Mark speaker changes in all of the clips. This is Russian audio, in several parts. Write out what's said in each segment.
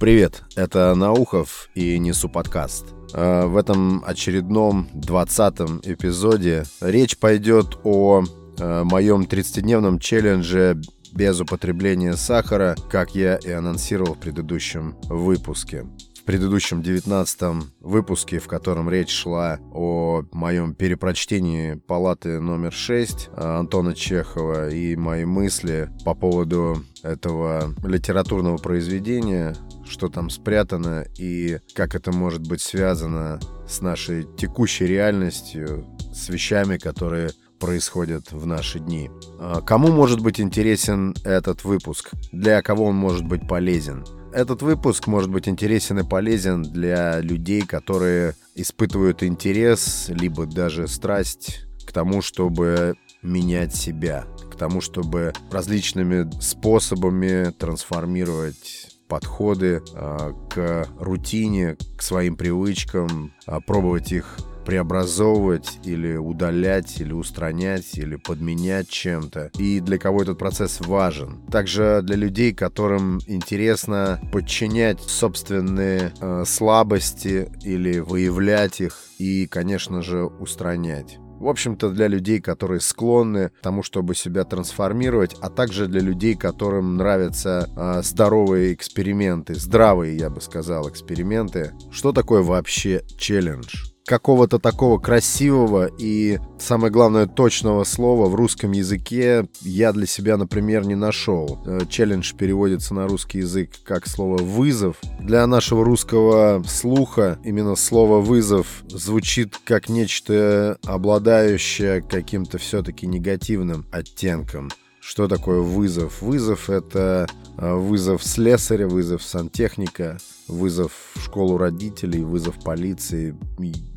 Speaker 1: Привет, это Наухов и Несу подкаст. Э, в этом очередном 20 эпизоде речь пойдет о э, моем 30-дневном челлендже без употребления сахара, как я и анонсировал в предыдущем выпуске предыдущем 19 выпуске, в котором речь шла о моем перепрочтении палаты номер 6 э, Антона Чехова и мои мысли по поводу этого литературного произведения, что там спрятано и как это может быть связано с нашей текущей реальностью, с вещами, которые происходят в наши дни. А кому может быть интересен этот выпуск? Для кого он может быть полезен? Этот выпуск может быть интересен и полезен для людей, которые испытывают интерес, либо даже страсть к тому, чтобы менять себя, к тому, чтобы различными способами трансформировать подходы э, к рутине, к своим привычкам, э, пробовать их преобразовывать или удалять, или устранять, или подменять чем-то. И для кого этот процесс важен. Также для людей, которым интересно подчинять собственные э, слабости или выявлять их и, конечно же, устранять. В общем-то, для людей, которые склонны к тому, чтобы себя трансформировать, а также для людей, которым нравятся э, здоровые эксперименты, здравые, я бы сказал, эксперименты. Что такое вообще челлендж? Какого-то такого красивого и, самое главное, точного слова в русском языке я для себя, например, не нашел. Э, челлендж переводится на русский язык как слово «вызов». Для нашего русского слуха именно слово «вызов» звучит как нечто, обладающее каким-то все-таки негативным оттенком. Что такое вызов? Вызов — это э, вызов слесаря, вызов сантехника, вызов в школу родителей, вызов полиции,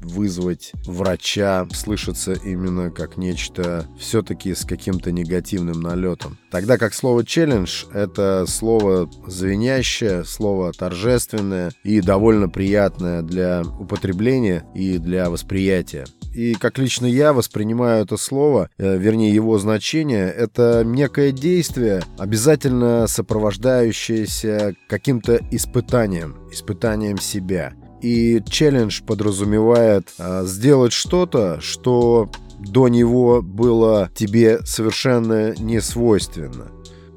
Speaker 1: вызвать врача слышится именно как нечто все-таки с каким-то негативным налетом. Тогда как слово «челлендж» — это слово звенящее, слово торжественное и довольно приятное для употребления и для восприятия. И как лично я воспринимаю это слово, э, вернее его значение, это некое действие, обязательно сопровождающееся каким-то испытанием, испытанием себя. И челлендж подразумевает а, сделать что-то, что до него было тебе совершенно не свойственно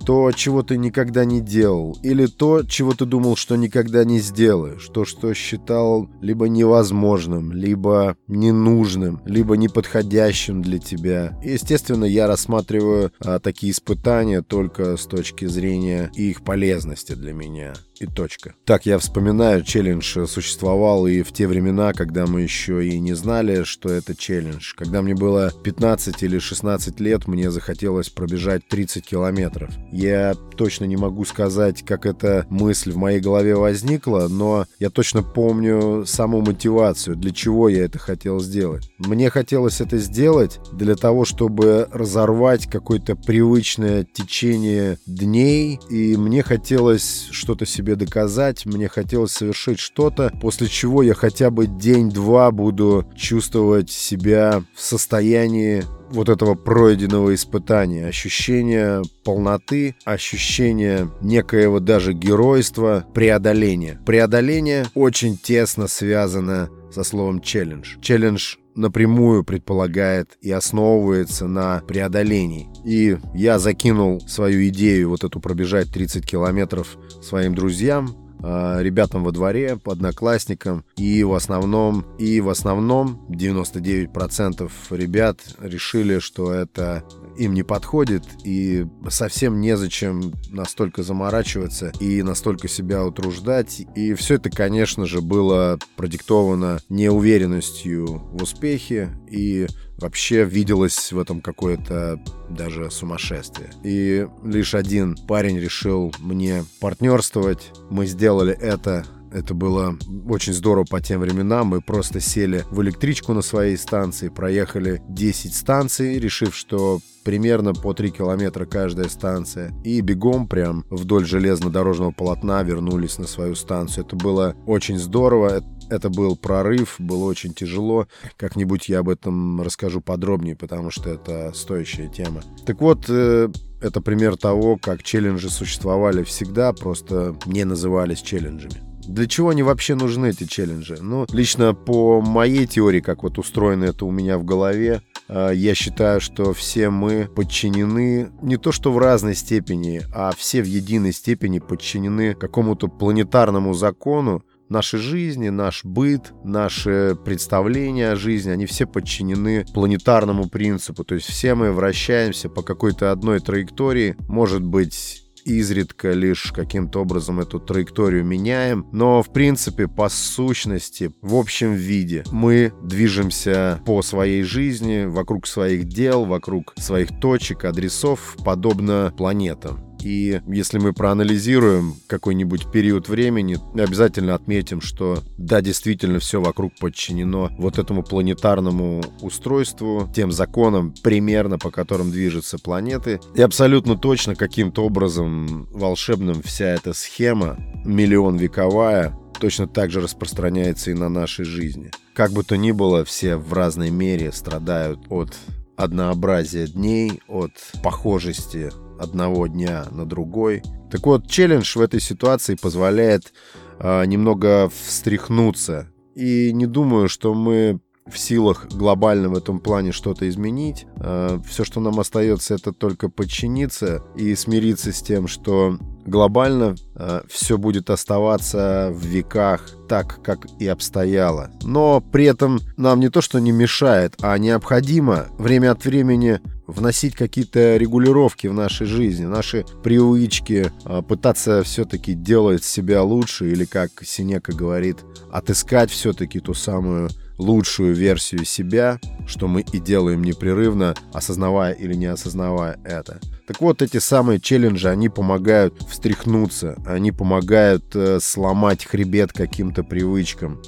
Speaker 1: то, чего ты никогда не делал, или то, чего ты думал, что никогда не сделаешь, то, что считал либо невозможным, либо ненужным, либо неподходящим для тебя. Естественно, я рассматриваю а, такие испытания только с точки зрения их полезности для меня и точка. Так я вспоминаю, челлендж существовал и в те времена, когда мы еще и не знали, что это челлендж. Когда мне было 15 или 16 лет, мне захотелось пробежать 30 километров. Я точно не могу сказать, как эта мысль в моей голове возникла, но я точно помню саму мотивацию, для чего я это хотел сделать. Мне хотелось это сделать для того, чтобы разорвать какое-то привычное течение дней, и мне хотелось что-то себе себе доказать, мне хотелось совершить что-то, после чего я хотя бы день-два буду чувствовать себя в состоянии вот этого пройденного испытания, ощущение полноты, ощущение некоего даже геройства, преодоления. Преодоление очень тесно связано со словом челлендж. Челлендж напрямую предполагает и основывается на преодолении. И я закинул свою идею вот эту пробежать 30 километров своим друзьям, а, ребятам во дворе, одноклассникам. И в основном, и в основном 99% ребят решили, что это им не подходит и совсем незачем настолько заморачиваться и настолько себя утруждать. И все это, конечно же, было продиктовано неуверенностью в успехе и вообще виделось в этом какое-то даже сумасшествие. И лишь один парень решил мне партнерствовать. Мы сделали это это было очень здорово по тем временам. Мы просто сели в электричку на своей станции, проехали 10 станций, решив, что примерно по 3 километра каждая станция. И бегом прям вдоль железнодорожного полотна вернулись на свою станцию. Это было очень здорово. Это был прорыв, было очень тяжело. Как-нибудь я об этом расскажу подробнее, потому что это стоящая тема. Так вот, э, это пример того, как челленджи существовали всегда, просто не назывались челленджами. Для чего они вообще нужны, эти челленджи? Ну, лично по моей теории, как вот устроено это у меня в голове, э, я считаю, что все мы подчинены не то что в разной степени, а все в единой степени подчинены какому-то планетарному закону, Наши жизни, наш быт, наши представления о жизни, они все подчинены планетарному принципу. То есть все мы вращаемся по какой-то одной траектории. Может быть, изредка лишь каким-то образом эту траекторию меняем, но в принципе по сущности, в общем виде мы движемся по своей жизни, вокруг своих дел, вокруг своих точек, адресов, подобно планетам. И если мы проанализируем какой-нибудь период времени, обязательно отметим, что да, действительно все вокруг подчинено вот этому планетарному устройству, тем законам примерно, по которым движутся планеты. И абсолютно точно каким-то образом волшебным вся эта схема, миллион вековая, точно так же распространяется и на нашей жизни. Как бы то ни было, все в разной мере страдают от однообразия дней, от похожести одного дня на другой. Так вот, челлендж в этой ситуации позволяет э, немного встряхнуться. И не думаю, что мы в силах глобально в этом плане что-то изменить. Э, все, что нам остается, это только подчиниться и смириться с тем, что глобально э, все будет оставаться в веках так, как и обстояло. Но при этом нам не то, что не мешает, а необходимо время от времени вносить какие-то регулировки в нашей жизни, наши привычки, э, пытаться все-таки делать себя лучше или, как Синека говорит, отыскать все-таки ту самую лучшую версию себя, что мы и делаем непрерывно, осознавая или не осознавая это. Так вот, эти самые челленджи, они помогают встряхнуться, они помогают э, сломать хребет каким-то привычкам,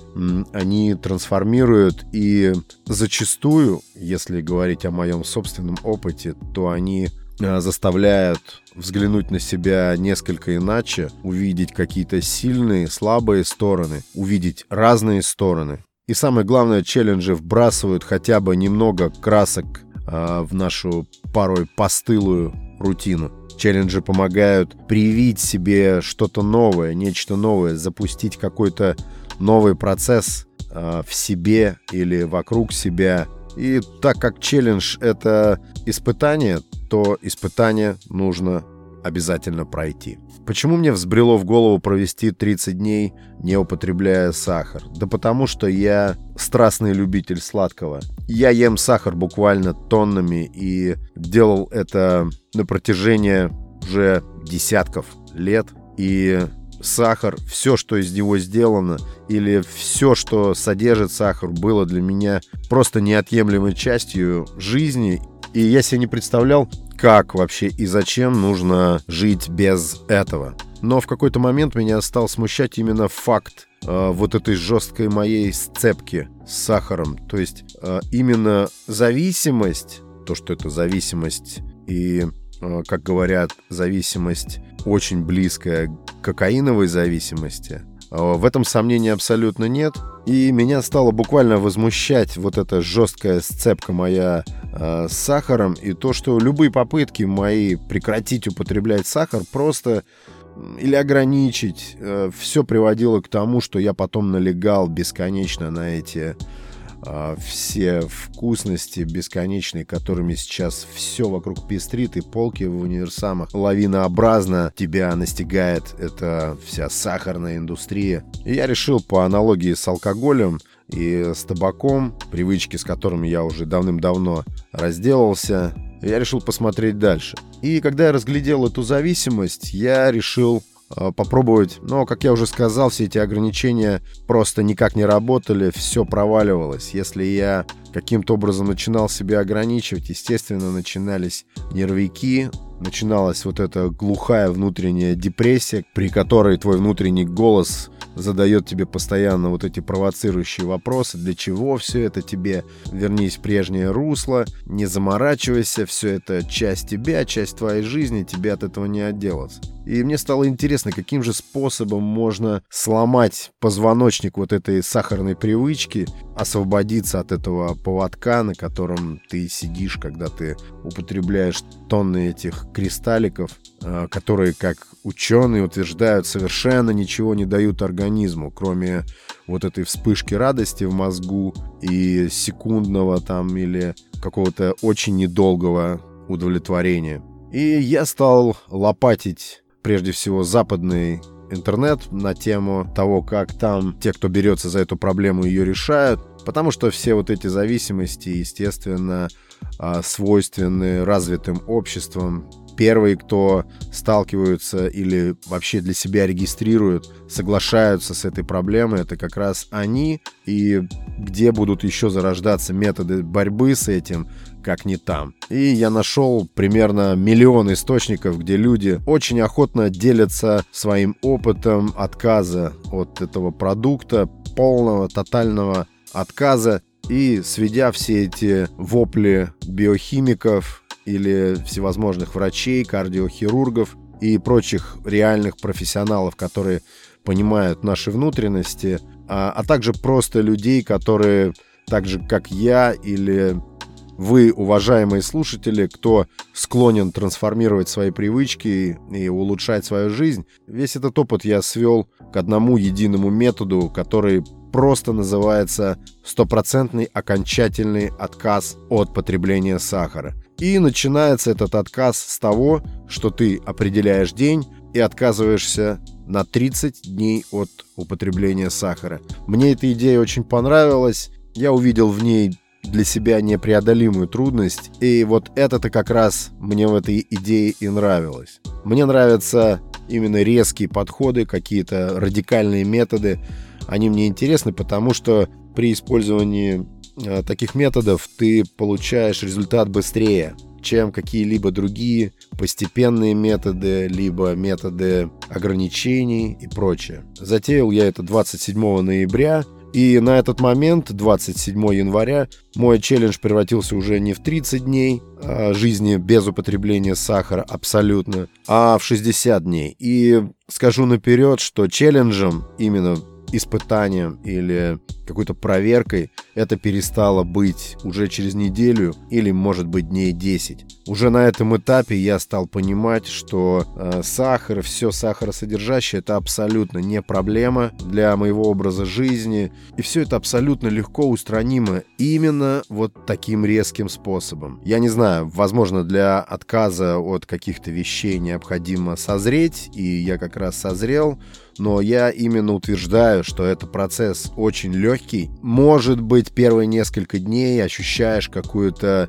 Speaker 1: они трансформируют и зачастую, если говорить о моем собственном опыте, то они э, заставляют взглянуть на себя несколько иначе, увидеть какие-то сильные, слабые стороны, увидеть разные стороны, и самое главное, челленджи вбрасывают хотя бы немного красок э, в нашу порой постылую рутину. Челленджи помогают привить себе что-то новое, нечто новое, запустить какой-то новый процесс э, в себе или вокруг себя. И так как челлендж — это испытание, то испытание нужно обязательно пройти. Почему мне взбрело в голову провести 30 дней, не употребляя сахар? Да потому что я страстный любитель сладкого. Я ем сахар буквально тоннами и делал это на протяжении уже десятков лет. И сахар, все, что из него сделано, или все, что содержит сахар, было для меня просто неотъемлемой частью жизни. И я себе не представлял, как вообще и зачем нужно жить без этого. Но в какой-то момент меня стал смущать именно факт э, вот этой жесткой моей сцепки с сахаром. То есть э, именно зависимость, то, что это зависимость и, э, как говорят, зависимость очень близкая к кокаиновой зависимости, э, в этом сомнений абсолютно нет. И меня стало буквально возмущать вот эта жесткая сцепка моя с сахаром и то, что любые попытки мои прекратить употреблять сахар просто или ограничить, э, все приводило к тому, что я потом налегал бесконечно на эти э, все вкусности бесконечные, которыми сейчас все вокруг пестрит, и полки в универсамах лавинообразно тебя настигает эта вся сахарная индустрия. И я решил по аналогии с алкоголем и с табаком, привычки с которыми я уже давным-давно разделался, я решил посмотреть дальше. И когда я разглядел эту зависимость, я решил э, попробовать. Но, как я уже сказал, все эти ограничения просто никак не работали, все проваливалось. Если я каким-то образом начинал себя ограничивать, естественно, начинались нервики, начиналась вот эта глухая внутренняя депрессия, при которой твой внутренний голос задает тебе постоянно вот эти провоцирующие вопросы, для чего все это тебе, вернись в прежнее русло, не заморачивайся, все это часть тебя, часть твоей жизни, тебе от этого не отделаться. И мне стало интересно, каким же способом можно сломать позвоночник вот этой сахарной привычки, освободиться от этого поводка, на котором ты сидишь, когда ты употребляешь тонны этих кристалликов, э, которые, как ученые утверждают, совершенно ничего не дают организму, кроме вот этой вспышки радости в мозгу и секундного там или какого-то очень недолгого удовлетворения. И я стал лопатить прежде всего западный интернет на тему того, как там те, кто берется за эту проблему, ее решают. Потому что все вот эти зависимости, естественно, а, свойственны развитым обществам. Первые, кто сталкиваются или вообще для себя регистрируют, соглашаются с этой проблемой, это как раз они. И где будут еще зарождаться методы борьбы с этим, как не там. И я нашел примерно миллион источников, где люди очень охотно делятся своим опытом отказа от этого продукта, полного, тотального отказа. И сведя все эти вопли биохимиков или всевозможных врачей, кардиохирургов и прочих реальных профессионалов, которые понимают наши внутренности, а, а также просто людей, которые так же, как я или вы, уважаемые слушатели, кто склонен трансформировать свои привычки и улучшать свою жизнь, весь этот опыт я свел к одному единому методу, который просто называется стопроцентный окончательный отказ от потребления сахара. И начинается этот отказ с того, что ты определяешь день и отказываешься на 30 дней от употребления сахара. Мне эта идея очень понравилась. Я увидел в ней для себя непреодолимую трудность. И вот это-то как раз мне в этой идее и нравилось. Мне нравятся именно резкие подходы, какие-то радикальные методы. Они мне интересны, потому что при использовании э, таких методов ты получаешь результат быстрее, чем какие-либо другие постепенные методы, либо методы ограничений и прочее. Затеял я это 27 ноября и на этот момент, 27 января, мой челлендж превратился уже не в 30 дней а, жизни без употребления сахара абсолютно, а в 60 дней. И скажу наперед, что челленджем именно испытанием или какой-то проверкой, это перестало быть уже через неделю или, может быть, дней 10. Уже на этом этапе я стал понимать, что э, сахар, все сахаросодержащее, это абсолютно не проблема для моего образа жизни. И все это абсолютно легко устранимо именно вот таким резким способом. Я не знаю, возможно, для отказа от каких-то вещей необходимо созреть, и я как раз созрел, но я именно утверждаю, что это процесс очень легкий. Может быть, первые несколько дней ощущаешь какую-то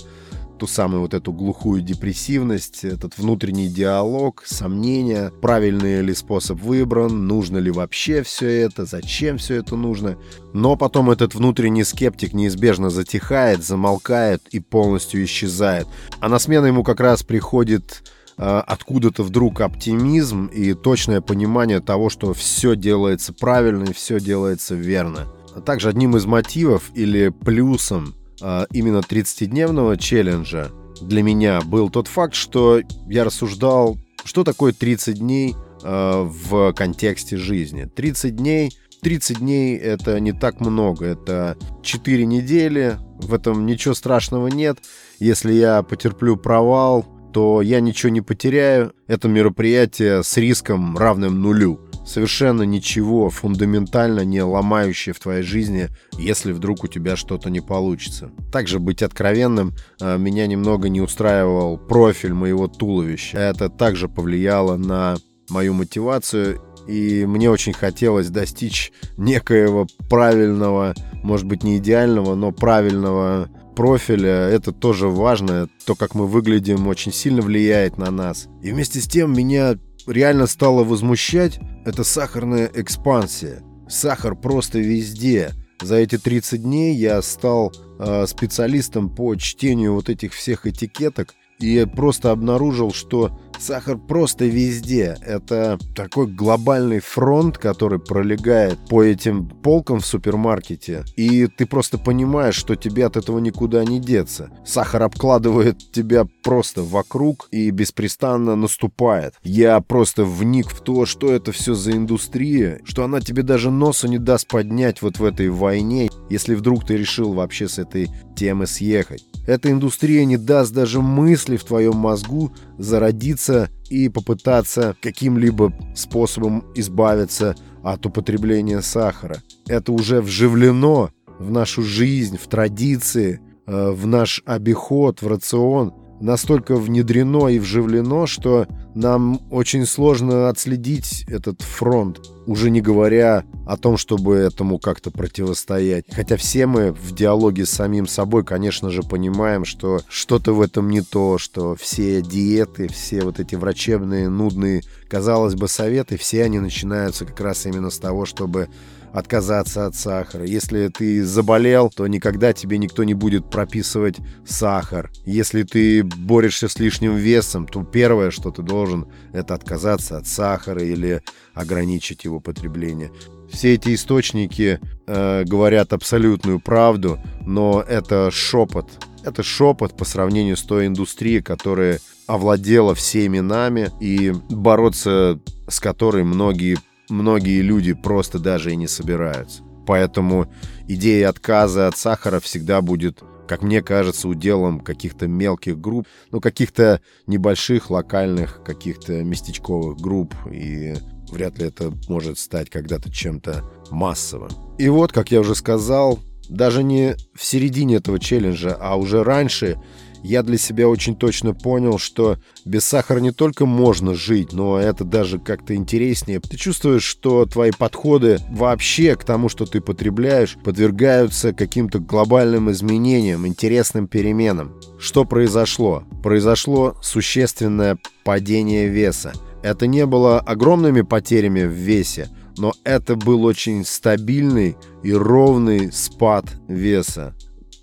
Speaker 1: ту самую вот эту глухую депрессивность, этот внутренний диалог, сомнения, правильный ли способ выбран, нужно ли вообще все это, зачем все это нужно. Но потом этот внутренний скептик неизбежно затихает, замолкает и полностью исчезает. А на смену ему как раз приходит откуда-то вдруг оптимизм и точное понимание того, что все делается правильно и все делается верно. А также одним из мотивов или плюсом э, именно 30-дневного челленджа для меня был тот факт, что я рассуждал, что такое 30 дней э, в контексте жизни. 30 дней 30 дней это не так много, это 4 недели, в этом ничего страшного нет. Если я потерплю провал, то я ничего не потеряю. Это мероприятие с риском равным нулю. Совершенно ничего фундаментально не ломающее в твоей жизни, если вдруг у тебя что-то не получится. Также быть откровенным, э, меня немного не устраивал профиль моего туловища. Это также повлияло на мою мотивацию и мне очень хотелось достичь некоего правильного, может быть не идеального, но правильного профиля, это тоже важно. То, как мы выглядим, очень сильно влияет на нас. И вместе с тем меня реально стало возмущать это сахарная экспансия. Сахар просто везде. За эти 30 дней я стал э, специалистом по чтению вот этих всех этикеток и просто обнаружил, что Сахар просто везде. Это такой глобальный фронт, который пролегает по этим полкам в супермаркете. И ты просто понимаешь, что тебе от этого никуда не деться. Сахар обкладывает тебя просто вокруг и беспрестанно наступает. Я просто вник в то, что это все за индустрия, что она тебе даже носа не даст поднять вот в этой войне, если вдруг ты решил вообще с этой темы съехать. Эта индустрия не даст даже мысли в твоем мозгу зародиться и попытаться каким-либо способом избавиться от употребления сахара. Это уже вживлено в нашу жизнь, в традиции, э, в наш обиход, в рацион настолько внедрено и вживлено, что нам очень сложно отследить этот фронт, уже не говоря о том, чтобы этому как-то противостоять. Хотя все мы в диалоге с самим собой, конечно же, понимаем, что что-то в этом не то, что все диеты, все вот эти врачебные, нудные, казалось бы, советы, все они начинаются как раз именно с того, чтобы отказаться от сахара. Если ты заболел, то никогда тебе никто не будет прописывать сахар. Если ты борешься с лишним весом, то первое, что ты должен, это отказаться от сахара или ограничить его потребление. Все эти источники э, говорят абсолютную правду, но это шепот. Это шепот по сравнению с той индустрией, которая овладела всеми нами и бороться с которой многие многие люди просто даже и не собираются. Поэтому идея отказа от сахара всегда будет, как мне кажется, уделом каких-то мелких групп, ну, каких-то небольших, локальных, каких-то местечковых групп, и вряд ли это может стать когда-то чем-то массовым. И вот, как я уже сказал, даже не в середине этого челленджа, а уже раньше я для себя очень точно понял, что без сахара не только можно жить, но это даже как-то интереснее. Ты чувствуешь, что твои подходы вообще к тому, что ты потребляешь, подвергаются каким-то глобальным изменениям, интересным переменам. Что произошло? Произошло существенное падение веса. Это не было огромными потерями в весе, но это был очень стабильный и ровный спад веса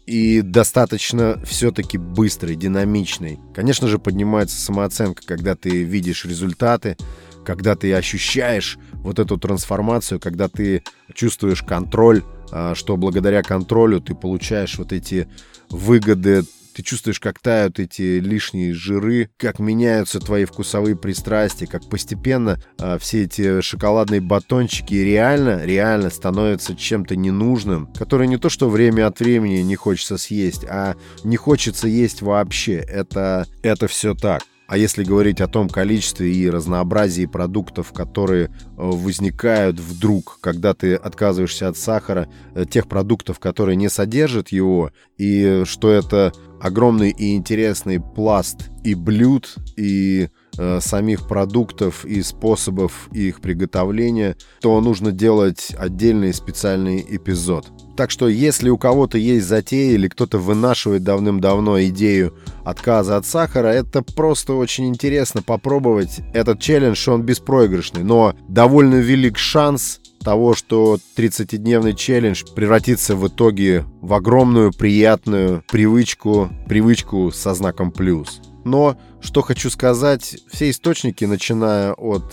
Speaker 1: и достаточно все-таки быстрый, динамичный. Конечно же, поднимается самооценка, когда ты видишь результаты, когда ты ощущаешь вот эту трансформацию, когда ты чувствуешь контроль, а, что благодаря контролю ты получаешь вот эти выгоды ты чувствуешь, как тают эти лишние жиры, как меняются твои вкусовые пристрастия, как постепенно а, все эти шоколадные батончики реально, реально становятся чем-то ненужным, которое не то, что время от времени не хочется съесть, а не хочется есть вообще. Это, это все так. А если говорить о том количестве и разнообразии продуктов, которые э, возникают вдруг, когда ты отказываешься от сахара, э, тех продуктов, которые не содержат его, и что это огромный и интересный пласт и блюд, и э, самих продуктов, и способов их приготовления, то нужно делать отдельный специальный эпизод. Так что если у кого-то есть затея или кто-то вынашивает давным-давно идею отказа от сахара, это просто очень интересно попробовать. Этот челлендж, он беспроигрышный, но довольно велик шанс того, что 30-дневный челлендж превратится в итоге в огромную приятную привычку, привычку со знаком плюс. Но, что хочу сказать, все источники, начиная от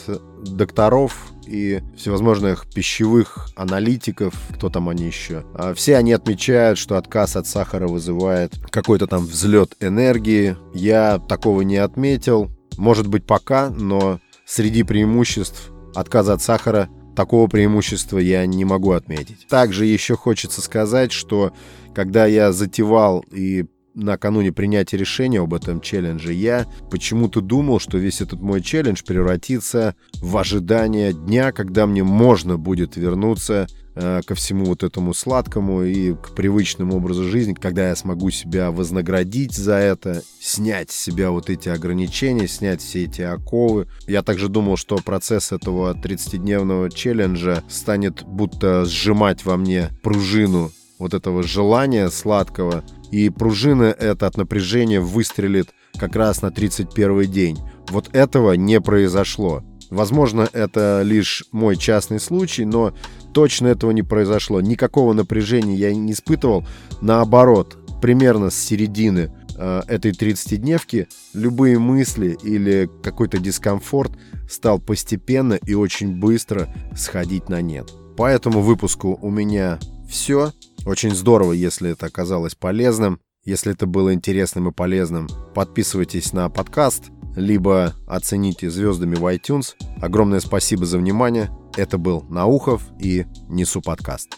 Speaker 1: докторов и всевозможных пищевых аналитиков, кто там они еще, а все они отмечают, что отказ от сахара вызывает какой-то там взлет энергии. Я такого не отметил. Может быть пока, но среди преимуществ отказа от сахара такого преимущества я не могу отметить. Также еще хочется сказать, что когда я затевал и накануне принятия решения об этом челлендже, я почему-то думал, что весь этот мой челлендж превратится в ожидание дня, когда мне можно будет вернуться э, ко всему вот этому сладкому и к привычному образу жизни, когда я смогу себя вознаградить за это, снять с себя вот эти ограничения, снять все эти оковы. Я также думал, что процесс этого 30-дневного челленджа станет будто сжимать во мне пружину вот этого желания сладкого, и пружина эта от напряжения выстрелит как раз на 31 день. Вот этого не произошло. Возможно, это лишь мой частный случай, но точно этого не произошло. Никакого напряжения я не испытывал. Наоборот, примерно с середины э, этой 30-дневки любые мысли или какой-то дискомфорт стал постепенно и очень быстро сходить на нет. По этому выпуску у меня все. Очень здорово, если это оказалось полезным. Если это было интересным и полезным, подписывайтесь на подкаст, либо оцените звездами в iTunes. Огромное спасибо за внимание. Это был Наухов и Несу подкаст.